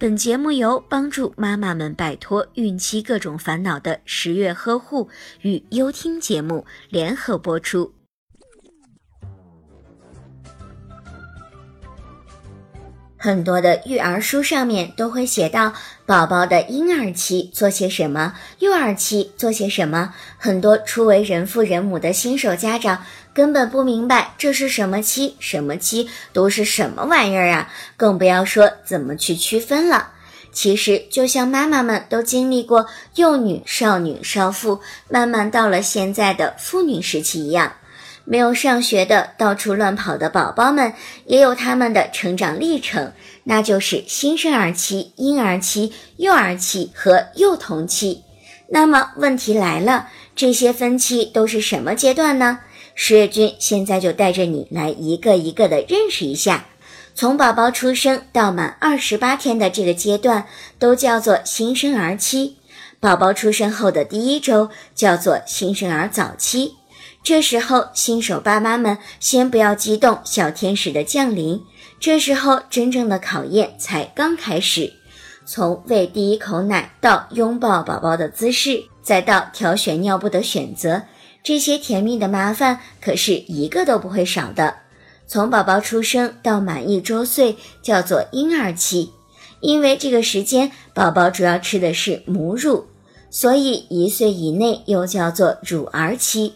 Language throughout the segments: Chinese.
本节目由帮助妈妈们摆脱孕期各种烦恼的十月呵护与优听节目联合播出。很多的育儿书上面都会写到宝宝的婴儿期做些什么，幼儿期做些什么。很多初为人父人母的新手家长根本不明白这是什么期，什么期都是什么玩意儿啊，更不要说怎么去区分了。其实就像妈妈们都经历过幼女、少女、少妇，慢慢到了现在的妇女时期一样。没有上学的、到处乱跑的宝宝们，也有他们的成长历程，那就是新生儿期、婴儿期、幼儿期和幼童期。那么问题来了，这些分期都是什么阶段呢？十月君现在就带着你来一个一个的认识一下。从宝宝出生到满二十八天的这个阶段，都叫做新生儿期。宝宝出生后的第一周叫做新生儿早期。这时候，新手爸妈们先不要激动，小天使的降临。这时候，真正的考验才刚开始。从喂第一口奶到拥抱宝宝的姿势，再到挑选尿布的选择，这些甜蜜的麻烦可是一个都不会少的。从宝宝出生到满一周岁，叫做婴儿期，因为这个时间宝宝主要吃的是母乳，所以一岁以内又叫做乳儿期。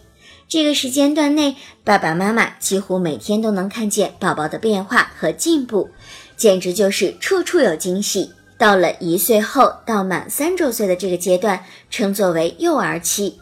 这个时间段内，爸爸妈妈几乎每天都能看见宝宝的变化和进步，简直就是处处有惊喜。到了一岁后到满三周岁的这个阶段，称作为幼儿期。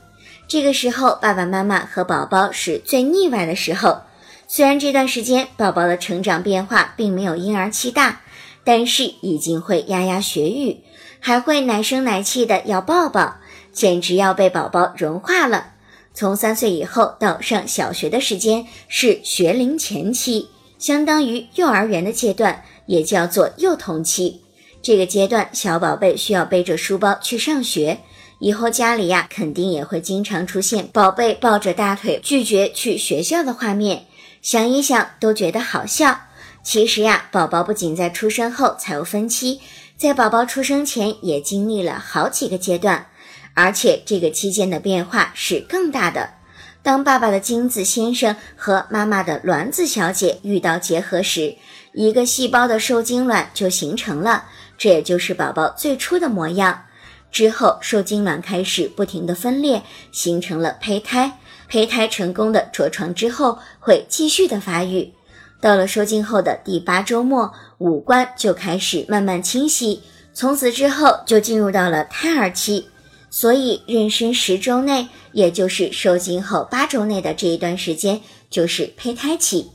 这个时候，爸爸妈妈和宝宝是最腻歪的时候。虽然这段时间宝宝的成长变化并没有婴儿期大，但是已经会牙牙学语，还会奶声奶气的要抱抱，简直要被宝宝融化了。从三岁以后到上小学的时间是学龄前期，相当于幼儿园的阶段，也叫做幼童期。这个阶段，小宝贝需要背着书包去上学，以后家里呀，肯定也会经常出现宝贝抱着大腿拒绝去学校的画面。想一想都觉得好笑。其实呀，宝宝不仅在出生后才有分期，在宝宝出生前也经历了好几个阶段。而且这个期间的变化是更大的。当爸爸的精子先生和妈妈的卵子小姐遇到结合时，一个细胞的受精卵就形成了，这也就是宝宝最初的模样。之后，受精卵开始不停的分裂，形成了胚胎。胚胎成功的着床之后，会继续的发育。到了受精后的第八周末，五官就开始慢慢清晰。从此之后，就进入到了胎儿期。所以，妊娠十周内，也就是受精后八周内的这一段时间，就是胚胎期。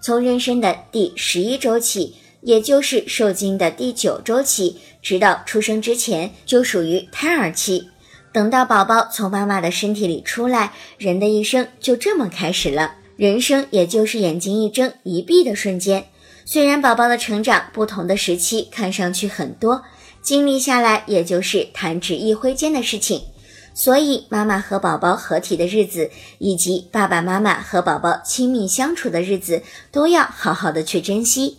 从妊娠的第十一周起，也就是受精的第九周起，直到出生之前，就属于胎儿期。等到宝宝从妈妈的身体里出来，人的一生就这么开始了。人生也就是眼睛一睁一闭的瞬间。虽然宝宝的成长不同的时期看上去很多。经历下来，也就是弹指一挥间的事情。所以，妈妈和宝宝合体的日子，以及爸爸妈妈和宝宝亲密相处的日子，都要好好的去珍惜。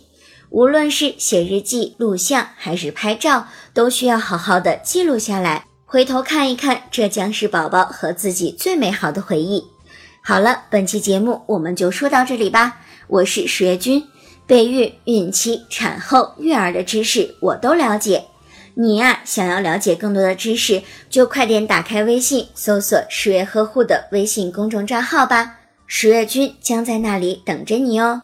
无论是写日记、录像，还是拍照，都需要好好的记录下来。回头看一看，这将是宝宝和自己最美好的回忆。好了，本期节目我们就说到这里吧。我是十月君，备孕、孕期、产后、育儿的知识我都了解。你呀，想要了解更多的知识，就快点打开微信，搜索“十月呵护”的微信公众账号吧，十月君将在那里等着你哦。